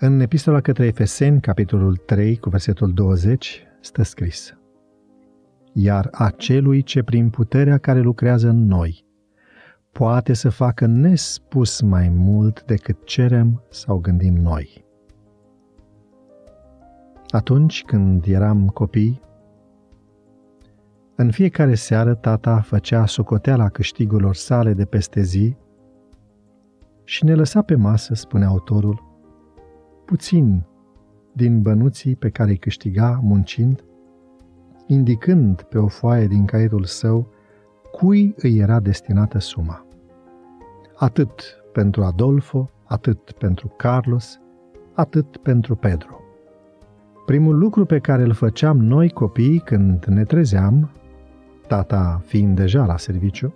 În epistola către Efeseni, capitolul 3, cu versetul 20, stă scris Iar acelui ce prin puterea care lucrează în noi poate să facă nespus mai mult decât cerem sau gândim noi. Atunci când eram copii, în fiecare seară tata făcea socoteala câștigurilor sale de peste zi și ne lăsa pe masă, spune autorul, puțin din bănuții pe care îi câștiga muncind, indicând pe o foaie din caietul său cui îi era destinată suma. Atât pentru Adolfo, atât pentru Carlos, atât pentru Pedro. Primul lucru pe care îl făceam noi copii când ne trezeam, tata fiind deja la serviciu,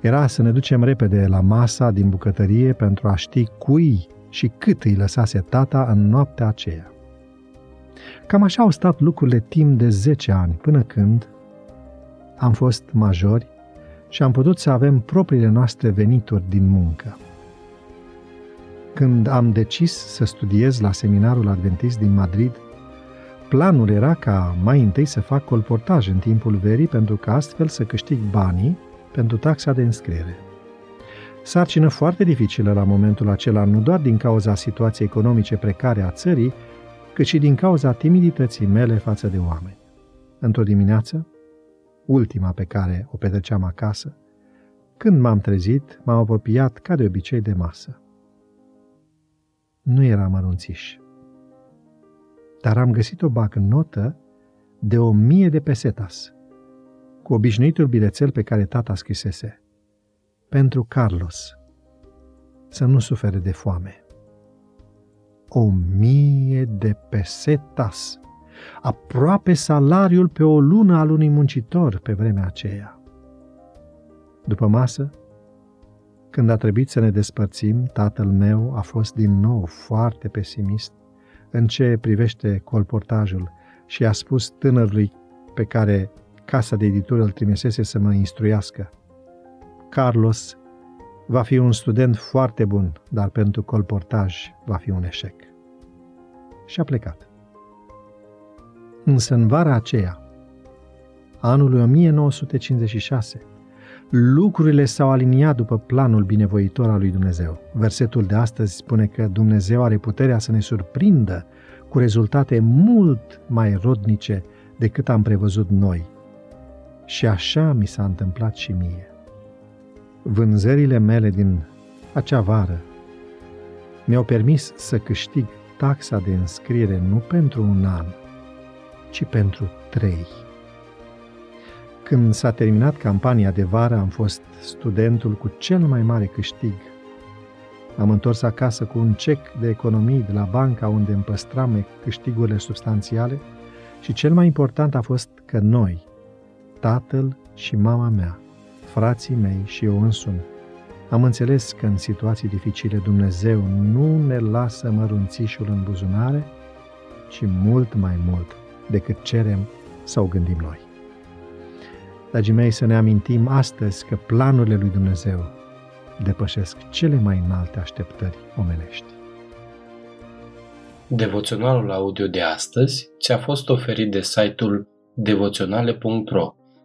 era să ne ducem repede la masa din bucătărie pentru a ști cui și cât îi lăsase tata în noaptea aceea. Cam așa au stat lucrurile timp de 10 ani, până când am fost majori și am putut să avem propriile noastre venituri din muncă. Când am decis să studiez la seminarul adventist din Madrid, planul era ca mai întâi să fac colportaj în timpul verii pentru că astfel să câștig banii pentru taxa de înscriere. Sarcină foarte dificilă la momentul acela, nu doar din cauza situației economice precare a țării, cât și din cauza timidității mele față de oameni. Într-o dimineață, ultima pe care o petreceam acasă, când m-am trezit, m-am apropiat ca de obicei de masă. Nu era mărunțiș, dar am găsit o notă de o mie de pesetas, cu obișnuitul bilețel pe care tata scrisese. Pentru Carlos, să nu sufere de foame. O mie de pesetas, aproape salariul pe o lună al unui muncitor pe vremea aceea. După masă, când a trebuit să ne despărțim, tatăl meu a fost din nou foarte pesimist în ce privește colportajul și a spus tânărului pe care casa de editură îl trimisese să mă instruiască. Carlos va fi un student foarte bun, dar pentru colportaj va fi un eșec. Și a plecat. Însă în vara aceea, anului 1956, lucrurile s-au aliniat după planul binevoitor al lui Dumnezeu. Versetul de astăzi spune că Dumnezeu are puterea să ne surprindă cu rezultate mult mai rodnice decât am prevăzut noi. Și așa mi s-a întâmplat și mie. Vânzările mele din acea vară mi-au permis să câștig taxa de înscriere nu pentru un an, ci pentru trei. Când s-a terminat campania de vară, am fost studentul cu cel mai mare câștig. Am întors acasă cu un cec de economii de la banca unde îmi păstram câștigurile substanțiale și cel mai important a fost că noi, tatăl și mama mea, frații mei și eu însumi, am înțeles că în situații dificile Dumnezeu nu ne lasă mărunțișul în buzunare, ci mult mai mult decât cerem sau gândim noi. Dragii mei, să ne amintim astăzi că planurile lui Dumnezeu depășesc cele mai înalte așteptări omenești. Devoționalul audio de astăzi ți-a fost oferit de site-ul devoționale.ro